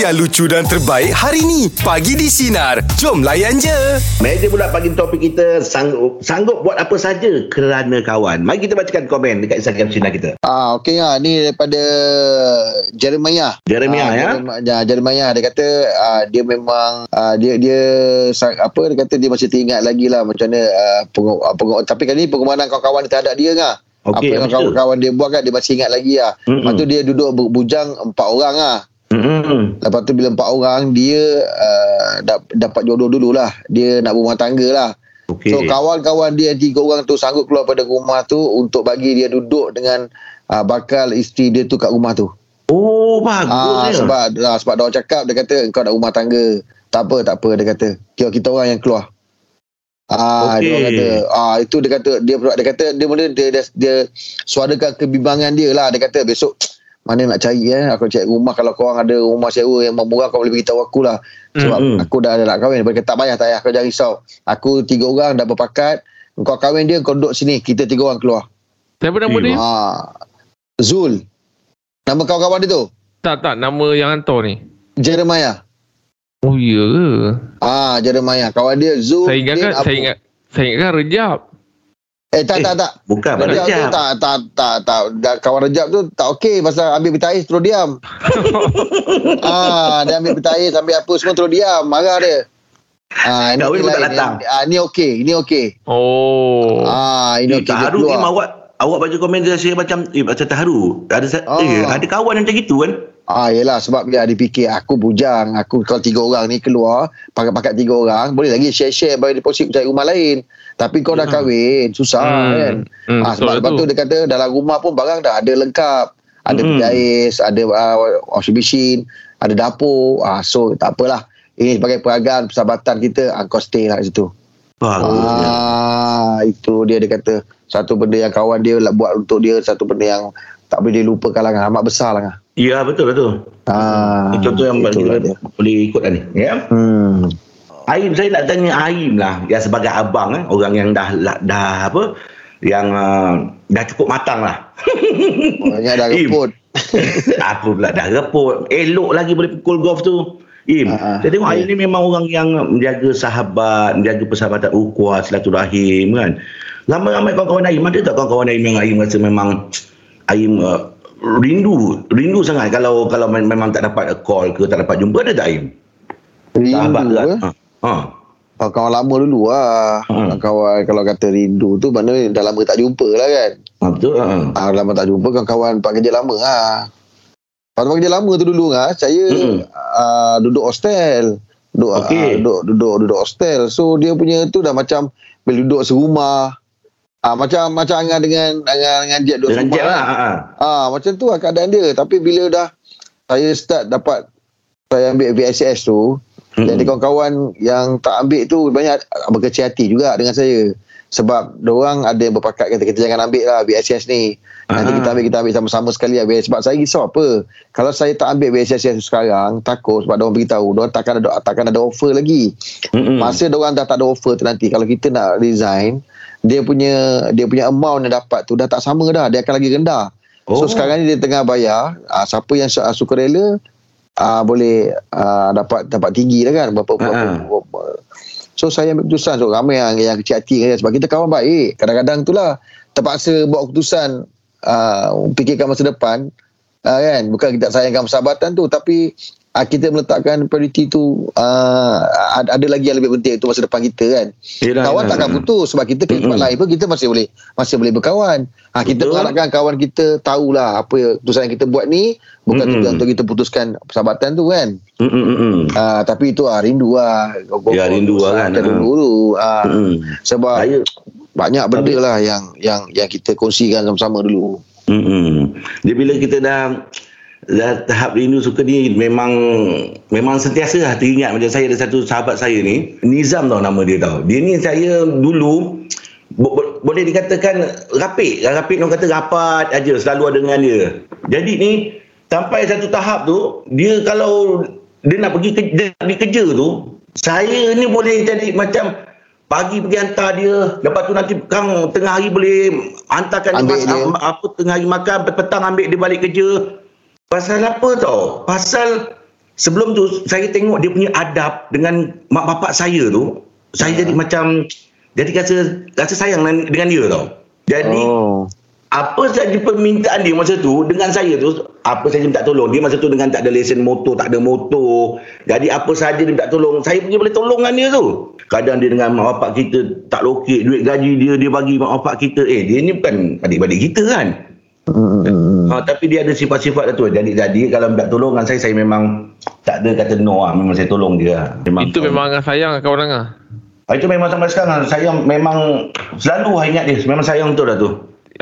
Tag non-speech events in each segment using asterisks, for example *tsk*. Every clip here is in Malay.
yang lucu dan terbaik hari ni. Pagi di Sinar. Jom layan je. Meja pula pagi topik kita sanggup sanggup buat apa saja kerana kawan. Mari kita bacakan komen dekat Instagram Sinar kita. Ah, okey ah ni daripada Jeremiah. Jeremiah, ah, ya? Jeremiah, ya, Jeremiah dia kata ah, dia memang ah, dia dia sa- apa dia kata dia masih teringat lagi lah macam mana ah, peng, ah, peng, tapi kali ni pengumuman kawan-kawan dia terhadap dia kan. Okey, apa yang kawan-kawan dia buat kan dia masih ingat lagi lah. Mm-mm. Lepas tu dia duduk berbujang empat orang lah. Hmm. Lepas tu bila empat orang dia uh, dap, dapat jodoh dululah. Dia nak berumah tangga lah. Okey. So kawan-kawan dia tiga orang tu sanggup keluar pada rumah tu untuk bagi dia duduk dengan uh, bakal isteri dia tu kat rumah tu. Oh, bagus Ah ya. sebab ah, sebab dia orang cakap dia kata kau nak rumah tangga. Tak apa tak apa dia kata. Kita kita orang yang keluar. Ah Okey. dia orang kata ah itu dia kata dia dia kata dia mula dia dia, dia suarakan kebimbangan dia lah dia kata besok mana nak cari eh aku cari rumah kalau kau orang ada rumah sewa yang murah kau boleh beritahu aku lah sebab Mm-mm. aku dah ada nak kahwin dia kata tak payah tak payah kau jangan risau aku tiga orang dah berpakat kau kahwin dia kau duduk sini kita tiga orang keluar Siapa nama Eh, dia? ah Zul nama kawan-kawan dia tu Tak, tak. Nama yang hantar ni. Jeremiah Oh, ya? Ah, Jeremiah. Kawan dia Zul. Saya ingat kan, saya ingat, saya ingat kan Rejab. Eh, tak, Eh, tak, tak. Bukan pada Rejab tu jam. tak, tak, tak, tak. Dah, kawan Rejab tu tak okey pasal ambil pita ais terus diam. *laughs* ah, dia ambil pita ais, ambil apa semua terus diam. Marah dia. Ah, ini pun tak lain. datang. Ah, ni okey, ini okey. Oh. Ah, ini okey. Dia terharu keluar. Awak baca komen dia saya macam eh macam terharu. Ada Oh. eh ada kawan yang macam gitu kan? Ah, yelah sebab dia dia fikir aku bujang. Aku kalau tiga orang ni keluar, pakat-pakat tiga orang, boleh lagi share-share bayar deposit cari rumah lain. Tapi kau dah Ya. kahwin, susah Hmm. kan. Hmm, ah, sebab lepas tu tu. dia kata dalam rumah pun barang dah ada lengkap. Ada Hmm. ais, ada uh, washing machine, ada dapur. Ah, so tak apalah. Ini sebagai peragaan persahabatan kita, ah, kau stay lah kat situ. Bagus. Ah, itu dia dia kata satu benda yang kawan dia lah buat untuk dia, satu benda yang tak boleh dilupakan lah. Amat besar lah. Ya betul betul. Ah, Ini contoh yang itulah kita boleh ikut lah ni. Ya. Hmm. Aim saya nak tanya Aim lah yang sebagai abang eh, orang yang dah dah, dah apa yang uh, dah cukup matang lah. Banyak *laughs* dah reput. apa pula dah repot. Elok lagi boleh pukul golf tu. Im, Ha, ha. saya tengok Aim Ya. ni memang orang yang menjaga sahabat, menjaga persahabatan ukhuwah, silaturahim kan. Ramai-ramai kawan-kawan Aim, ada tak kawan-kawan Aim yang Aim rasa memang Aim uh, rindu, rindu sangat kalau kalau mem- memang tak dapat call ke, tak dapat jumpa, ada tak Aim? Sahabat Rindu ke? eh. Ha. ha. Kalau kawan lama dulu lah. Hmm. Kawan kalau kata rindu tu mana dah lama tak jumpa lah kan. Ha, betul. Ha. Ah, lama tak jumpa kawan-kawan tempat kerja lama lah. Tempat kerja lama tu dulu lah, saya Hmm. ah, duduk hostel. Duduk, Okey. ah, duduk, duduk, duduk hostel. So dia punya tu dah macam bila duduk serumah. Ah, macam macam Angan dengan dengan, dengan Jet duduk Dengan serumah. Lah. kan. Ha. ha. Ah, macam tu lah keadaan dia. Tapi bila dah saya start dapat saya ambil VSS tu, Mm-mm. jadi kawan-kawan yang tak ambil tu banyak berkecil hati juga dengan saya. Sebab orang ada yang berpakat kata kita jangan ambil lah VSS ni. Nanti Ah. kita ambil kita ambil sama-sama sekali lah. Sebab saya risau apa? Kalau saya tak ambil VSS tu sekarang, takut sebab orang beritahu, orang takkan ada takkan ada offer lagi. Mm-mm. Masa orang dah tak ada offer tu nanti kalau kita nak resign, dia punya dia punya amount yang dapat tu dah tak sama dah, dia akan lagi rendah. Oh. So sekarang ni dia tengah bayar, uh, siapa yang su- suka rela uh, boleh uh, dapat dapat tinggi lah kan berapa, berapa, Ha-ha. berapa. So saya ambil keputusan. So ramai yang yang kecil hati kan sebab kita kawan baik. Kadang-kadang itulah terpaksa buat keputusan uh, fikirkan masa depan. Uh, kan? Bukan kita sayangkan persahabatan tu. Tapi uh, kita meletakkan priority tu uh, ada, ada lagi yang lebih penting itu masa depan kita kan. Yelah, kawan yelah. takkan putus sebab kita ke tempat lain pun kita masih boleh masih boleh berkawan. Ha, kita Betul. mengharapkan kawan kita tahulah apa keputusan yang kita buat ni bukan tujuan untuk kita putuskan persahabatan tu kan. Mm-mm. Ah, tapi itu ah rindu lah. Ya, rindu lah kan. Dulu. Ah, Mm-mm. sebab Saya banyak benda lah yang yang yang kita kongsikan sama-sama dulu. Mm-mm. Dia bila kita dah dah tahap rindu suka ni memang memang sentiasa lah teringat macam saya ada satu sahabat saya ni. Nizam tau nama dia tau. Dia ni saya dulu bo- bo- boleh dikatakan rapik. Rapik orang kata rapat aja selalu ada dengan dia. Jadi ni sampai satu tahap tu dia kalau dia nak pergi kerja, dia nak pergi kerja tu saya ni boleh jadi macam pagi pergi hantar dia lepas tu nanti kang tengah hari boleh hantarkan dia, Ambil mas- dia. am- apa tengah hari makan petang ambil dia balik kerja pasal apa tau? Pasal sebelum tu saya tengok dia punya adab dengan mak bapak saya tu, saya jadi macam jadi rasa rasa sayang dengan dengan dia tau. Jadi Oh. apa saja permintaan dia masa tu dengan saya tu apa saja minta tolong. Dia masa tu dengan tak ada lesen motor tak ada motor. Jadi apa saja dia minta tolong saya punya boleh tolong dengan dia tu. Kadang dia dengan mak bapak kita tak lokek duit gaji dia dia bagi mak bapak kita. Eh dia ni bukan adik-adik kita kan Hmm, ha, tapi dia ada sifat-sifat tu. Jadi jadi kalau minta tolong dengan saya saya memang tak ada kata no lah memang saya tolong dia memang Itu memang Angah sayang kau orang ah. Ah, itu memang sampai sekarang saya memang selalu ingat dia. Memang sayang betul dah tu.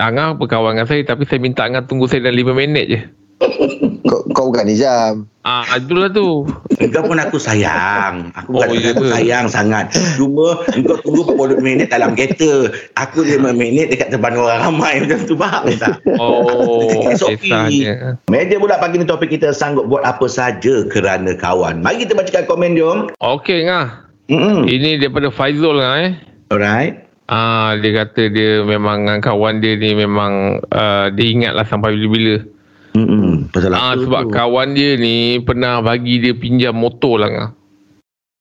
Angah berkawan dengan saya tapi saya minta Angah tunggu saya dalam 5 minit je. *laughs* Kau, kau bukan Nizam. Ah, itulah tu. Engkau pun aku sayang. Aku Oh, bukan ya aku sayang sangat. Cuma engkau tunggu 40 minit dalam kereta. Aku 5 minit dekat depan orang ramai *laughs* macam tu. Faham tak? Oh, kisahnya. Meja pula pagi ni topik kita sanggup buat apa saja kerana kawan. Mari kita bacakan komen jom. Okey Angah. Mm-mm. Ini daripada Faizul Angah eh. Alright. Ah, dia kata dia memang dengan kawan dia ni memang uh, dia ingat lah sampai bila-bila. Mm-mm. Pasal Ah, apa sebab tu? kawan dia ni pernah bagi dia pinjam motor lah Angah.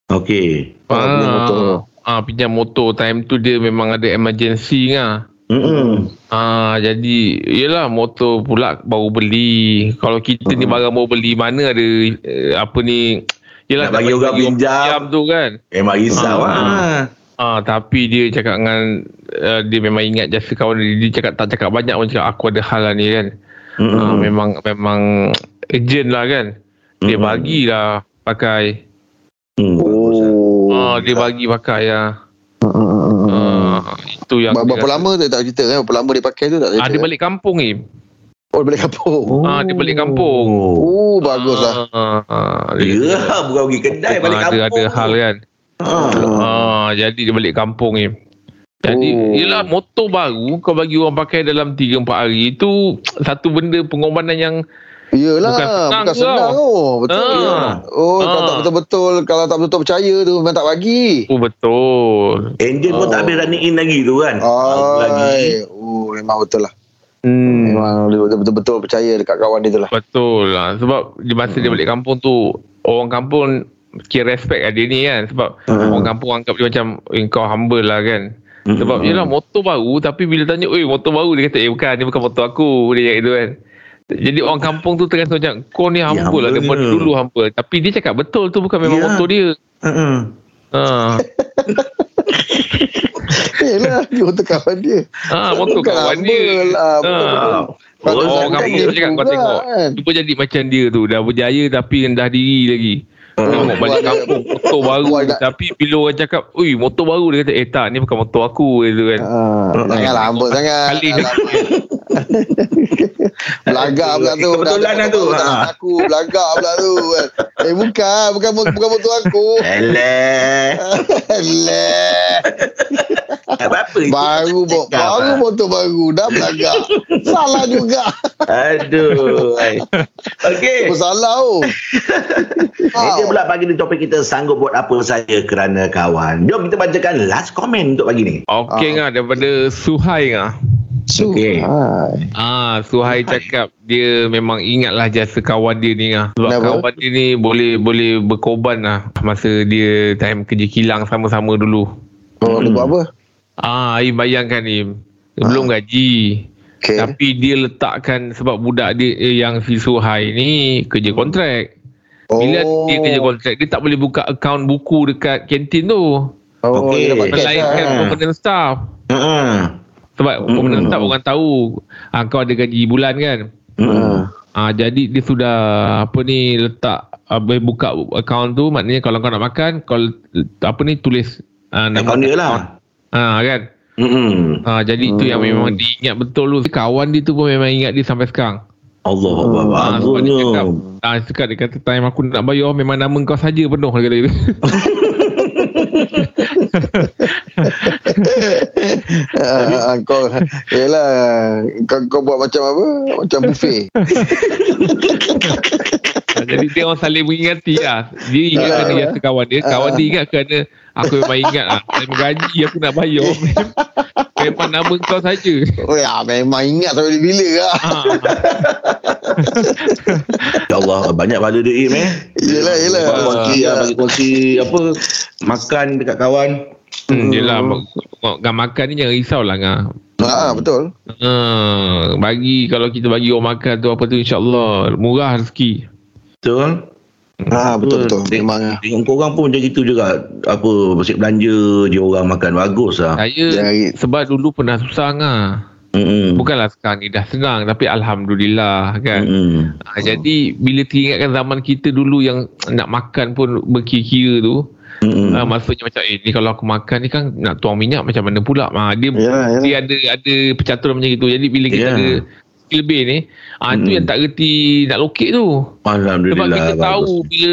Okey. Oh, pinjam motor. Ah, pinjam motor. Time tu dia memang ada emergency Angah. Mm-mm. Ah jadi yelah motor pula baru beli. Kalau kita ni barang baru beli mana ada uh, apa ni yelah Nak bagi orang pinjam. tu kan. Memang risau Ah. ah. Ah tapi dia cakap dengan uh, dia memang ingat jasa kawan dia. Dia cakap tak cakap banyak pun cakap aku ada hal lah ni kan. Mm-mm. Ah, memang memang urgent lah kan. Dia Mm-mm. bagilah pakai. Mm. Oh. Ah dia bagi pakai ya. Ah itu yang Ber- dia Berapa kata. lama tu tak cerita kan? Berapa lama dia pakai tu tak cerita? Ah dia balik kampung ni. Oh, dia balik kampung. Oh, Ah dia balik kampung. oh bagus lah. Ah, ah, dia- Ya, bukan pergi kedai balik kampung. Ada ada hal kan. Ah. Ah, jadi dia balik kampung ni. Jadi Oh. oh. yelah motor baru kau bagi orang pakai dalam 3 4 hari itu *tsk* satu benda pengorbanan yang Yelah, Bukan senang bukan senang tau. oh. Betul. Ah. Oh, kalau Ah. tak betul-betul, kalau tak betul percaya tu memang tak bagi. oh betul. Enjin pun tak habis running in lagi tu kan. Lagi. Oh memang betul lah. Hmm. Memang dia betul-betul percaya dekat kawan dia tu lah. Betul lah sebab di masa dia balik kampung tu orang kampung kira respect lah dia ni kan sebab Hmm. orang kampung anggap dia macam eh, kau humble lah kan. Hmm. Sebab yelah motor baru tapi bila tanya eh motor baru dia kata eh bukan ni bukan motor aku dia cakap gitu kan. Jadi orang kampung tu terasa macam kau ni humble lah humble daripada dia. dulu humble. Tapi dia cakap betul tu bukan memang Ya. motor dia. Mm-mm. Ha. *laughs* Yelah, dia betul kawan dia. Ha, motor Bukan kawan dia. lah, Ha. Oh, Orang kampung tu cakap kau tengok. kan. Cuba jadi macam dia tu. Dah berjaya tapi rendah diri lagi. Tengok balik Buat- kampung motor baru. Tapi bila orang cakap, Ui motor baru. Dia kata, eh tak ni bukan motor aku. Gitu kan. Ah, janganlah hambur sangat. Kali dia Belagak pula tu. Kebetulan lah tu. Tak Ha. aku. Belagak pula tu. Eh bukan. Bukan, bukan motor aku. Eleh. Alah. Apa-apa. itu Baru bo- baru lah. motor baru. Dah belagak. Salah juga. Aduh. Okey. Apa salah oh. *laughs* Meja pula pagi ni topik kita sanggup buat apa saja kerana kawan. Jom kita bacakan last comment untuk pagi ni. Okey ngah daripada Suhai ngah. Okey. Hai. Ah, Suhai cakap dia memang ingatlah jasa kawan dia ni lah. Sebab Kenapa? kawan dia ni boleh boleh berkorban lah masa dia time kerja kilang sama-sama dulu. Oh, dia buat apa? Ah, Aim bayangkan Im. Belum gaji. Okay. Tapi dia letakkan sebab budak dia eh, yang si Suhai ni kerja kontrak. Bila Oh. dia kerja kontrak dia tak boleh buka akaun buku dekat kantin tu. Oh, Okey. dia dapat cash Melainkan lah. permanent staff. Hmm. Sebab Mm-mm. permanent staff orang tahu ah, kau ada gaji bulan kan. Hmm. Ah, jadi dia sudah apa ni letak ah, boleh buka akaun tu maknanya kalau kau nak makan kau apa ni tulis ah, Akaun dia lah. Ah kan. Hmm. Ah, jadi itu yang memang diingat betul tu. Kawan dia tu pun memang ingat dia sampai sekarang. Allah Akbar. Ah, sebab dia cakap, ah, cakap dia kata time aku nak bayar memang nama kau saja penuh dia kata gitu. *laughs* *laughs* Ah, kau Yelah kau, kau buat macam apa Macam buffet Ah, Jadi dia orang saling mengingati lah. Dia ingat kena jasa kawan dia. Kawan dia ingat kena aku memang ingat lah. Saya gaji aku nak bayar. memang nama kau saja. Oh ya memang ingat sampai bila lah Ah, Ya Allah, banyak pada duit eh. Yelah yelah Bagi kongsi, ah, bagi kongsi apa makan dekat kawan. Hmm, yelah. Gak makan ni jangan risau lah ngah. Ah betul Ha, bagi kalau kita bagi orang makan tu apa tu insyaAllah murah rezeki. Betul? Ah betul betul Memang ah. Tengok korang pun macam gitu juga. Apa, bersih belanja je orang makan. Bagus lah. Saya Jangan- sebab dulu pernah susah ngah. Mm-mm. Bukanlah sekarang ni dah senang tapi alhamdulillah kan. Mm-mm. Ha, jadi bila teringatkan zaman kita dulu yang nak makan pun berkira-kira tu, Mm-mm. ha, maksudnya macam eh ni kalau aku makan ni kan nak tuang minyak macam mana pula? Ha, dia Yalah, yalah. dia ada ada percaturan macam itu. Jadi bila kita Ya. ada lebih ni, ah tu Mm. yang tak reti nak lokek tu. Alhamdulillah. Sebab kita bagus. tahu bila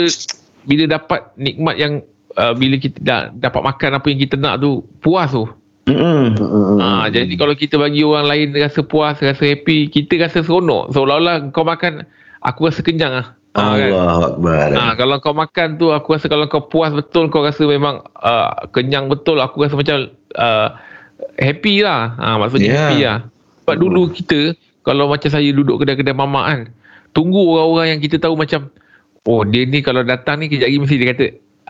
bila dapat nikmat yang uh, bila kita dah dapat makan apa yang kita nak tu puas tu. Mm-mm. Hmm. Ha, jadi kalau kita bagi orang lain rasa puas, rasa happy, kita rasa seronok. Seolah-olah kau makan, aku rasa kenyang lah. Ha, kan? Allah Akbar. Ha, kalau kau makan tu, aku rasa kalau kau puas betul, kau rasa memang uh, kenyang betul, aku rasa macam uh, happy lah. Ha, maksudnya Ya. happy lah. Sebab dulu kita, kalau macam saya duduk kedai-kedai mamak kan, tunggu orang-orang yang kita tahu macam, oh dia ni kalau datang ni kejap lagi mesti dia kata,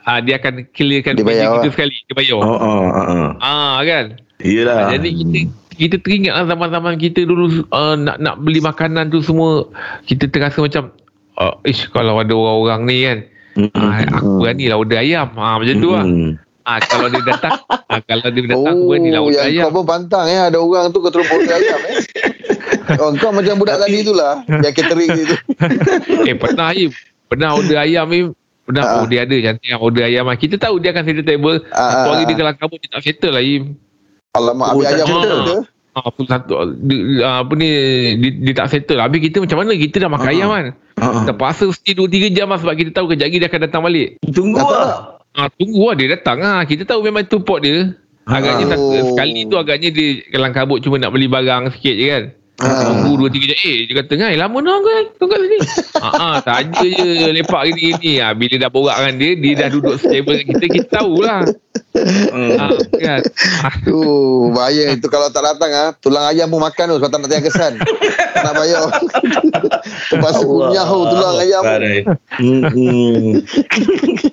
ah dia akan clearkan Dia bayar kita lah. sekali, dia bayar. Oh, oh, oh, oh. Ah kan? Yelah. Ha, jadi kita kita teringat lah zaman-zaman kita dulu uh, nak nak beli makanan tu semua kita terasa macam uh, ish kalau ada orang-orang ni kan. Uh, aku berani order ayam. Ha, macam tu lah. Mm-mm. ha, kalau dia datang ha, *laughs* kalau dia datang aku Oh berani lah order yang ayam. kau pun pantang ya Ada orang tu kau terus order ayam eh. *laughs* Oh kau macam budak tadi tu lah Yang catering tu. *laughs* Eh pernah Im. Pernah order ayam Im. Pernah. Ah. oh dia ada cantik yang order ayam. Kita tahu dia akan settle table. Ah, satu ah, hari ah. dia kelang kabut dia tak settle lah Im. Alamak Oh, habis tak ayam pun Ah, apa satu dia, ah, apa ni dia, dia tak settle. Habis kita macam mana? Kita dah makan Ah. ayam kan. Ah. Terpaksa mesti 2 3 jam lah sebab kita tahu kejap lagi dia akan datang balik. Tunggu lah. Ah tunggu lah dia datang ah. Kita tahu memang tu pot dia. Agaknya Ah. satu, Oh. sekali tu agaknya dia kelang kabut cuma nak beli barang sikit je kan. Ah. Tunggu 2 3 jam. Eh dia kata ngai lama dah kau kau kat sini. *laughs* ah, ah saja je lepak gini-gini. Ah bila dah borak dengan dia, dia dah duduk stable dengan kita, kita tahulah. Ah, kan. Tu bahaya itu kalau tak datang ah tulang ayam pun makan tu sebab tak nak tayang kesan. tak nak bayar. *laughs* Terpaksa kunyah tu tulang ayam. Mm-mm.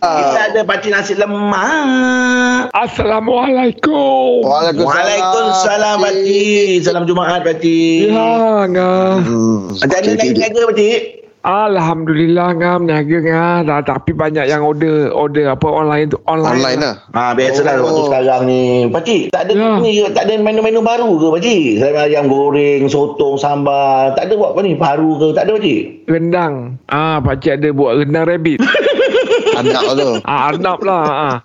Kita ada pakcik nasi lemak. Assalamualaikum. Waalaikumsalam. Waalaikumsalam pakcik. Salam Jumaat pakcik. Ya, ngam. Hmm. Okey, nak jaga pakcik? Alhamdulillah ngam niaga ngam dah tapi banyak yang order order apa online tu online. Online lah. Ha, biasalah Oh. waktu sekarang ni. Pakcik, tak ada Ya. ni, tak ada menu-menu baru ke pakcik? Selain ayam goreng, sotong, sambal. Tak ada buat apa ni? Paru ke? Tak ada pakcik? Rendang. Ah, pak cik ada buat rendang rabbit. *laughs* Anak tu. ah, arnab lah. Ah.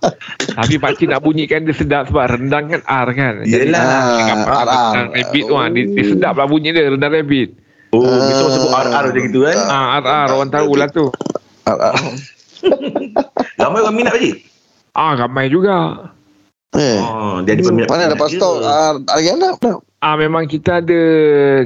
Tapi pak cik nak bunyikan dia sedap sebab rendang kan R kan. Jadi, Yelah. cakap, Ah, ah, R. rendang rabbit tu ah, dia, dia sedap lah bunyi dia rendang rabbit. Oh, kita orang sebut RR macam gitu kan? Ah, R orang tahu lah tu. Ah, ah. Ramai orang minat pakcik? Ah, ramai juga. Eh. Oh, dia ada peminat. Mana dapat stok ah, hari anak dah. Ah, memang kita ada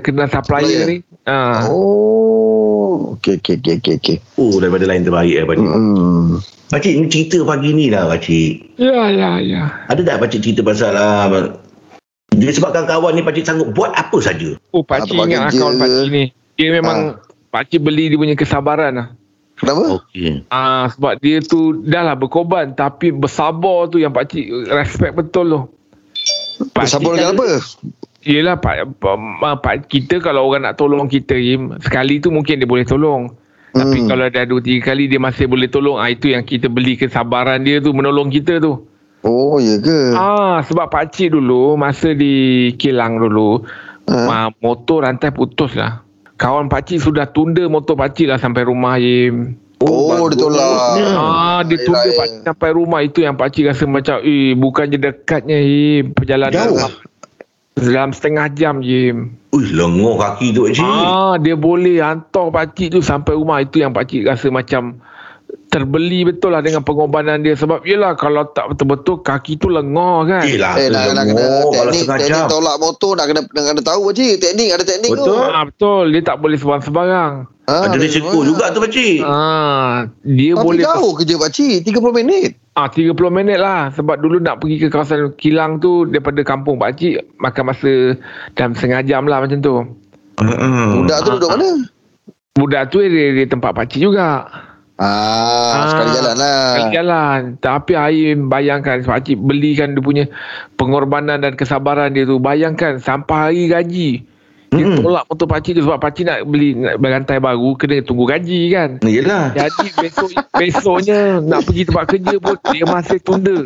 kena supplier Supplier. ni. Ah. Oh. Okey okey okey okey okey. Oh, daripada lain terbaik eh pakcik. Hmm. Pakcik, ni cerita pagi ni lah pakcik. Ya, ya, ya. Ada tak pakcik cerita pasal uh, dia sebabkan kawan ni pakcik sanggup buat apa saja? Oh, pakcik Atau ingat akaun pakcik ni. Dia memang pakcik beli dia punya kesabaran lah. Kenapa? Okey. Ah sebab dia tu dah lah berkorban tapi bersabar tu yang pak cik respect betul tu. Pak Sabar cik- dengan apa? Yelah pak, pak, pak kita kalau orang nak tolong kita Im, sekali tu mungkin dia boleh tolong. Tapi Hmm. kalau dah dua tiga kali dia masih boleh tolong, ah itu yang kita beli kesabaran dia tu menolong kita tu. Oh, ya ke? Ah sebab pak cik dulu masa di kilang dulu ah, motor rantai putus lah. Kawan pak cik sudah tunda motor pak cik lah sampai rumah Im. Oh, dia tolak. Ah, dia tunda ya. pakcik sampai rumah itu yang pakcik rasa macam eh bukannya dekatnya Im perjalanan Jauh. rumah. dalam setengah jam Im. Ui, lenguh kaki tu pakcik. Ah, dia boleh hantar pakcik tu sampai rumah itu yang pakcik rasa macam terbeli betul lah dengan pengorbanan dia sebab yelah kalau tak betul-betul kaki tu lengah kan Yelah, Eh nak, nak kena kalau teknik, teknik tolak motor nak kena, nak kena tahu pakcik. Teknik ada teknik Betul. tu. ah, betul dia tak boleh sebarang-sebarang Ah, Ada risiko juga tu pakcik. ah, dia Tapi boleh jauh kerja pakcik. 30 minit. Ah 30 minit lah sebab dulu nak pergi ke kawasan kilang tu daripada kampung pak cik makan masa dalam setengah jam lah macam tu. Hmm. Budak tu duduk mana? Budak tu dia di tempat pak cik juga. Ah, sekali jalan lah. Sekali jalan. Tapi Aim bayangkan pak cik belikan dia punya pengorbanan dan kesabaran dia tu. Bayangkan sampai hari gaji. Dia Mm-mm. tolak motor pak cik tu sebab pak cik nak beli nak berantai baru kena tunggu gaji kan. Yelah. Jadi besok besoknya nak pergi tempat kerja pun dia masih tunda.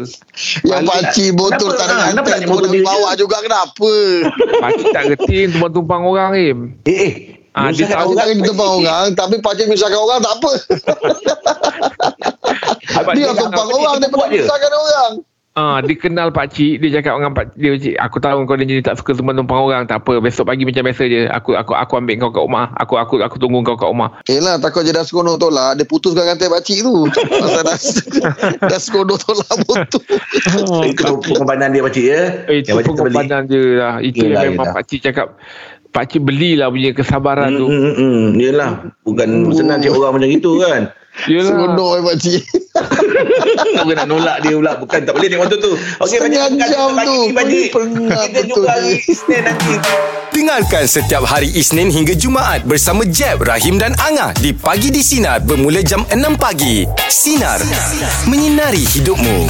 Yang Balik pakcik kenapa- tak ada ah, motor pun dia bawa juga kenapa? Pak cik tak reti tumpang-tumpang orang Im. Eh, eh. Ah, dia tahu tak kena pakcik. tumpang orang Tapi pakcik menyusahkan orang tak apa *laughs* Sebab Dia dia- tumpang orang Daripada buat menyusahkan orang Ah, dia kenal pak cik, dia cakap dengan pak dia cik, aku tahu kau ni jenis tak suka semua tumpang orang, tak apa, besok pagi macam biasa je. Aku aku aku ambil kau kat rumah. Aku aku aku tunggu kau kat rumah. Yelah takut je dah seronok tolak Dia putuskan rantai pakcik tu Pasal dah, *laughs* dah seronok tolak botol Itu pengorbanan dia pakcik ya. Eh, itu kita pengorbanan je lah. Itu Yelah, yang memang yelah. pak cik cakap pak cik belilah punya kesabaran Hmm, tu. hmm, hmm. Yelah. Bukan senang cik orang macam itu kan. Yelah. Seronok eh pakcik *laughs* Bukan nak nolak dia pula. Bukan tak boleh naik motor tu. Okey, Setengah pakcik. jam Pagi tu. ni, pakcik. Penat Kita jumpa hari ni. Isnin nanti. Dengarkan setiap hari Isnin hingga Jumaat bersama Jeb, Rahim dan Angah di Pagi di Sinar bermula jam 6 pagi. Sinar. Menyinari hidupmu.